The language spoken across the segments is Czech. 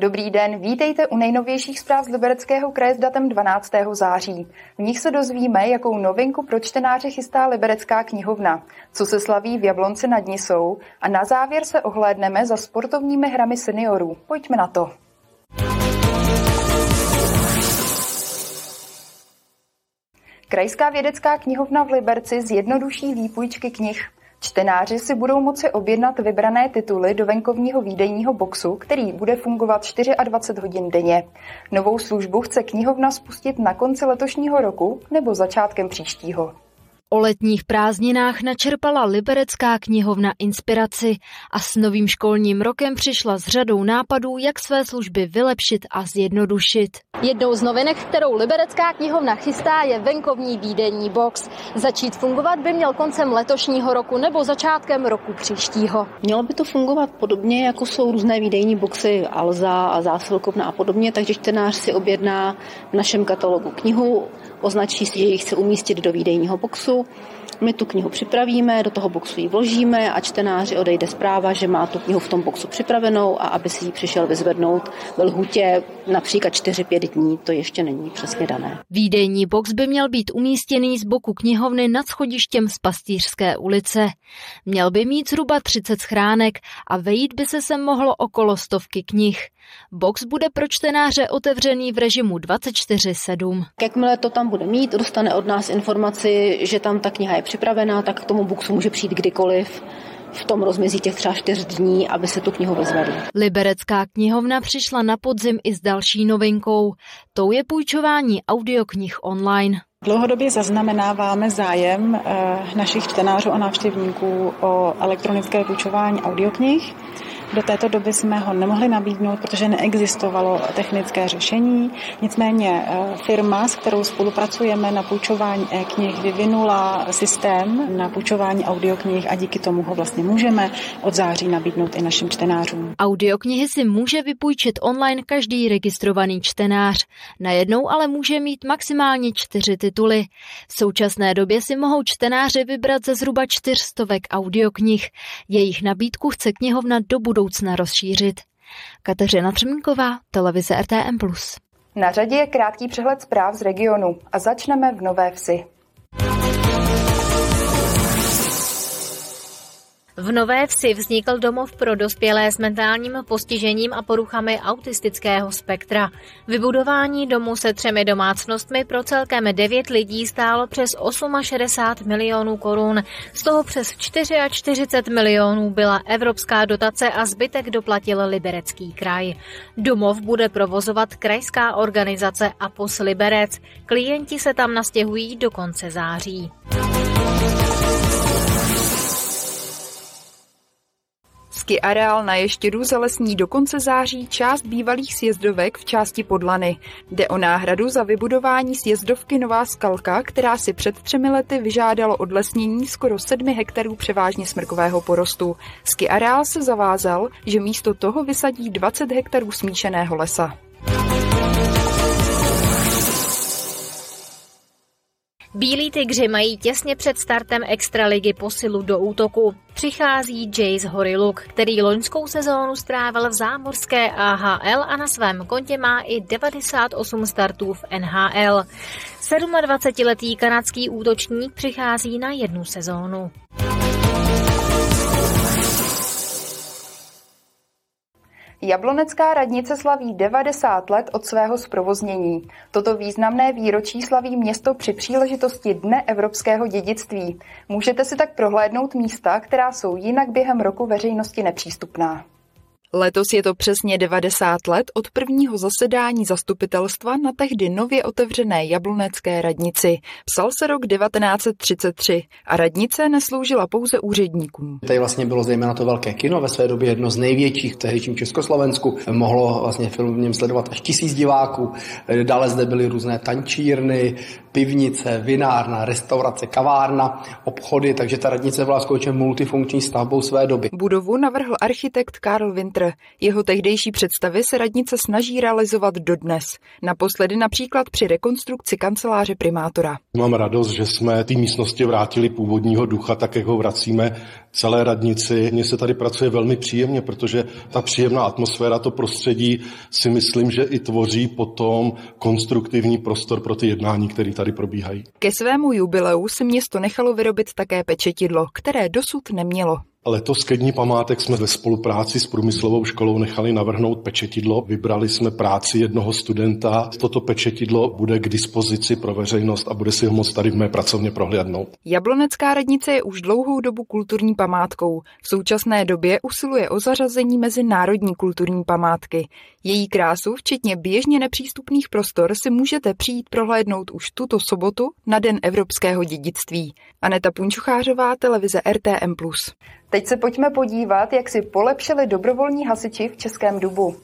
Dobrý den, vítejte u nejnovějších zpráv z Libereckého kraje s datem 12. září. V nich se dozvíme, jakou novinku pro čtenáře chystá Liberecká knihovna, co se slaví v Jablonci nad Nisou a na závěr se ohlédneme za sportovními hrami seniorů. Pojďme na to. Krajská vědecká knihovna v Liberci zjednoduší výpůjčky knih. Čtenáři si budou moci objednat vybrané tituly do venkovního výdejního boxu, který bude fungovat 24 hodin denně. Novou službu chce knihovna spustit na konci letošního roku nebo začátkem příštího. O letních prázdninách načerpala Liberecká knihovna inspiraci a s novým školním rokem přišla s řadou nápadů, jak své služby vylepšit a zjednodušit. Jednou z novinek, kterou Liberecká knihovna chystá, je venkovní výdejní box. Začít fungovat by měl koncem letošního roku nebo začátkem roku příštího. Mělo by to fungovat podobně, jako jsou různé výdejní boxy Alza a zásilkovna a podobně, takže čtenář si objedná v našem katalogu knihu, označí si, že ji chce umístit do výdejního boxu. My tu knihu připravíme, do toho boxu ji vložíme a čtenáři odejde zpráva, že má tu knihu v tom boxu připravenou a aby si ji přišel vyzvednout ve lhutě například 4-5 dní, to ještě není přesně dané. Výdejní box by měl být umístěný z boku knihovny nad schodištěm z Pastýřské ulice. Měl by mít zhruba 30 schránek a vejít by se sem mohlo okolo stovky knih. Box bude pro čtenáře otevřený v režimu 24-7. Jakmile to tam bude mít, dostane od nás informaci, že tam ta kniha je připravená, tak k tomu boxu může přijít kdykoliv v tom rozmezí těch třeba čtyř dní, aby se tu knihu vyzvedl. Liberecká knihovna přišla na podzim i s další novinkou. Tou je půjčování audioknih online. Dlouhodobě zaznamenáváme zájem eh, našich čtenářů a návštěvníků o elektronické půjčování audioknih. Do této doby jsme ho nemohli nabídnout, protože neexistovalo technické řešení. Nicméně eh, firma, s kterou spolupracujeme na půjčování e-knih, vyvinula systém na půjčování audioknih a díky tomu ho vlastně můžeme od září nabídnout i našim čtenářům. Audioknihy si může vypůjčit online každý registrovaný čtenář. Najednou ale může mít maximálně čtyři tituly. V současné době si mohou čtenáři vybrat ze zhruba čtyřstovek audioknih. Jejich nabídku chce knihovna do budoucna budoucna rozšířit. Kateřina Třmínková, televize RTM+. Na řadě je krátký přehled zpráv z regionu a začneme v Nové Vsi. V Nové Vsi vznikl domov pro dospělé s mentálním postižením a poruchami autistického spektra. Vybudování domu se třemi domácnostmi pro celkem 9 lidí stálo přes 68 milionů korun. Z toho přes 44 milionů byla evropská dotace a zbytek doplatil Liberecký kraj. Domov bude provozovat krajská organizace Apos Liberec. Klienti se tam nastěhují do konce září. Ski areál na Ještědu zalesní do konce září část bývalých sjezdovek v části Podlany. Jde o náhradu za vybudování sjezdovky Nová Skalka, která si před třemi lety vyžádalo odlesnění skoro sedmi hektarů převážně smrkového porostu. Ski areál se zavázal, že místo toho vysadí 20 hektarů smíšeného lesa. Bílí tygři mají těsně před startem extraligy posilu do útoku. Přichází Jace Horiluk, který loňskou sezónu strávil v zámořské AHL a na svém kontě má i 98 startů v NHL. 27-letý kanadský útočník přichází na jednu sezónu. Jablonecká radnice slaví 90 let od svého zprovoznění. Toto významné výročí slaví město při příležitosti Dne evropského dědictví. Můžete si tak prohlédnout místa, která jsou jinak během roku veřejnosti nepřístupná. Letos je to přesně 90 let od prvního zasedání zastupitelstva na tehdy nově otevřené jablonecké radnici. Psal se rok 1933 a radnice nesloužila pouze úředníkům. Tady vlastně bylo zejména to velké kino, ve své době jedno z největších v tehdejším Československu. Mohlo vlastně film v něm sledovat až tisíc diváků. Dále zde byly různé tančírny, pivnice, vinárna, restaurace, kavárna, obchody, takže ta radnice byla skutečně multifunkční stavbou své doby. Budovu navrhl architekt Karl Winter centr. Jeho tehdejší představy se radnice snaží realizovat dodnes. Naposledy například při rekonstrukci kanceláře primátora. Mám radost, že jsme ty místnosti vrátili původního ducha, tak jak ho vracíme celé radnici. Mně se tady pracuje velmi příjemně, protože ta příjemná atmosféra, to prostředí si myslím, že i tvoří potom konstruktivní prostor pro ty jednání, které tady probíhají. Ke svému jubileu si město nechalo vyrobit také pečetidlo, které dosud nemělo. Letos ke dní památek jsme ve spolupráci s průmyslovou školou nechali navrhnout pečetidlo. Vybrali jsme práci jednoho studenta. Toto pečetidlo bude k dispozici pro veřejnost a bude si ho moct tady v mé pracovně prohlédnout. Jablonecká radnice je už dlouhou dobu kulturní památkou. V současné době usiluje o zařazení mezi národní kulturní památky. Její krásu, včetně běžně nepřístupných prostor, si můžete přijít prohlédnout už tuto sobotu na Den evropského dědictví. Aneta Punčuchářová, televize RTM+. Teď se pojďme podívat, jak si polepšili dobrovolní hasiči v Českém Dubu.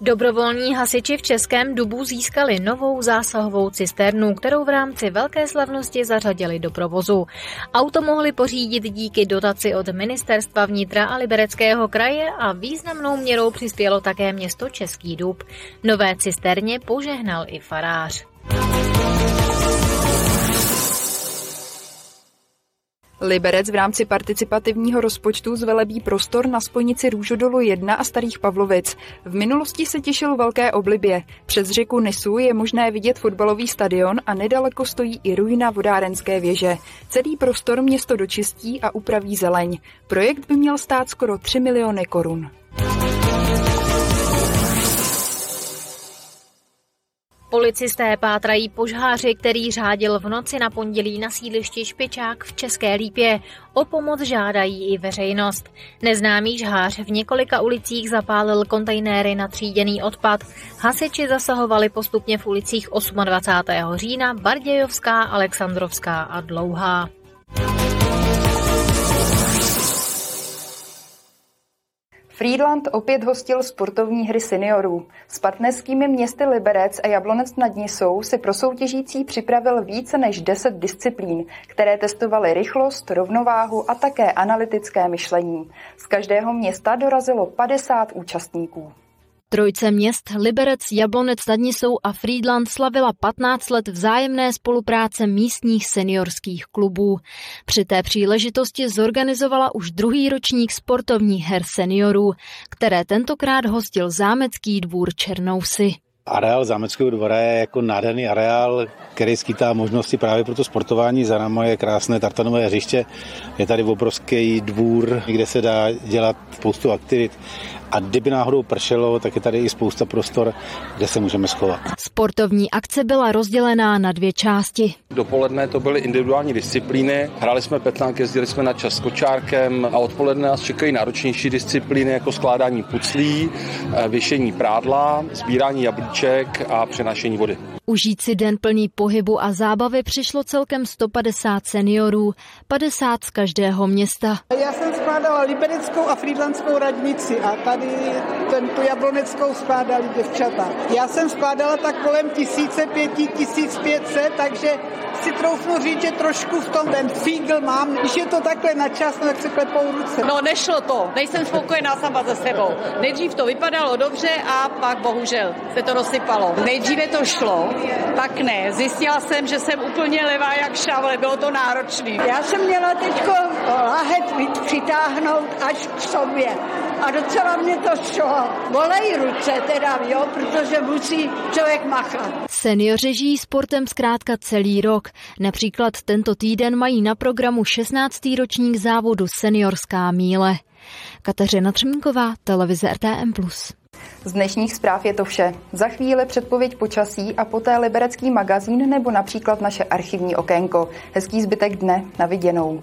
Dobrovolní hasiči v Českém Dubu získali novou zásahovou cisternu, kterou v rámci velké slavnosti zařadili do provozu. Auto mohli pořídit díky dotaci od Ministerstva vnitra a Libereckého kraje a významnou měrou přispělo také město Český Dub. Nové cisterně požehnal i farář. Liberec v rámci participativního rozpočtu zvelebí prostor na spojnici Růžodolu 1 a Starých Pavlovic. V minulosti se těšil velké oblibě. Přes řeku Nisu je možné vidět fotbalový stadion a nedaleko stojí i ruina vodárenské věže. Celý prostor město dočistí a upraví zeleň. Projekt by měl stát skoro 3 miliony korun. Policisté pátrají požháři, který řádil v noci na pondělí na sídlišti Špičák v České Lípě. O pomoc žádají i veřejnost. Neznámý žhář v několika ulicích zapálil kontejnéry na tříděný odpad. Hasiči zasahovali postupně v ulicích 28. října, Bardějovská, Alexandrovská a Dlouhá. Friedland opět hostil sportovní hry seniorů. S partnerskými městy Liberec a Jablonec nad Nisou si pro soutěžící připravil více než 10 disciplín, které testovaly rychlost, rovnováhu a také analytické myšlení. Z každého města dorazilo 50 účastníků. Trojce měst Liberec, Jablonec nad Nisou a Friedland slavila 15 let vzájemné spolupráce místních seniorských klubů. Při té příležitosti zorganizovala už druhý ročník sportovních her seniorů, které tentokrát hostil zámecký dvůr Černousy. Areál Zámeckého dvora je jako nádherný areál, který skýtá možnosti právě pro to sportování. Za náma je krásné tartanové hřiště, je tady obrovský dvůr, kde se dá dělat spoustu aktivit. A kdyby náhodou pršelo, tak je tady i spousta prostor, kde se můžeme schovat. Sportovní akce byla rozdělená na dvě části. Dopoledne to byly individuální disciplíny. Hráli jsme petlánky, jezdili jsme na čas s kočárkem a odpoledne nás čekají náročnější disciplíny jako skládání puclí, eh, věšení prádla, sbírání jablíček a přenášení vody. Užít si den plný pohybu a zábavy přišlo celkem 150 seniorů, 50 z každého města. Já jsem skládala libereckou a frýdlandskou radnici a tady ten, tu jabloneckou skládali děvčata. Já jsem skládala tak kolem tisíce pěti, tisíc pětset, takže si troufnu říct, že trošku v tom ten fígl mám. Když je to takhle na čas, no, tak se klepou ruce. No nešlo to, nejsem spokojená sama ze sebou. Nejdřív to vypadalo dobře a pak bohužel se to rozsypalo. Nejdříve to šlo, pak ne. Zjistila jsem, že jsem úplně levá jak šavle, bylo to náročné. Já jsem měla teďko lahet přitáhnout až k sobě a docela mě to šlo. Bolej ruce teda, jo, protože musí člověk machat. Seniori žijí sportem zkrátka celý rok. Například tento týden mají na programu 16. ročník závodu Seniorská míle. Kateřina Třmínková, televize RTM+. Z dnešních zpráv je to vše. Za chvíli předpověď počasí a poté liberecký magazín nebo například naše archivní okénko. Hezký zbytek dne, na viděnou.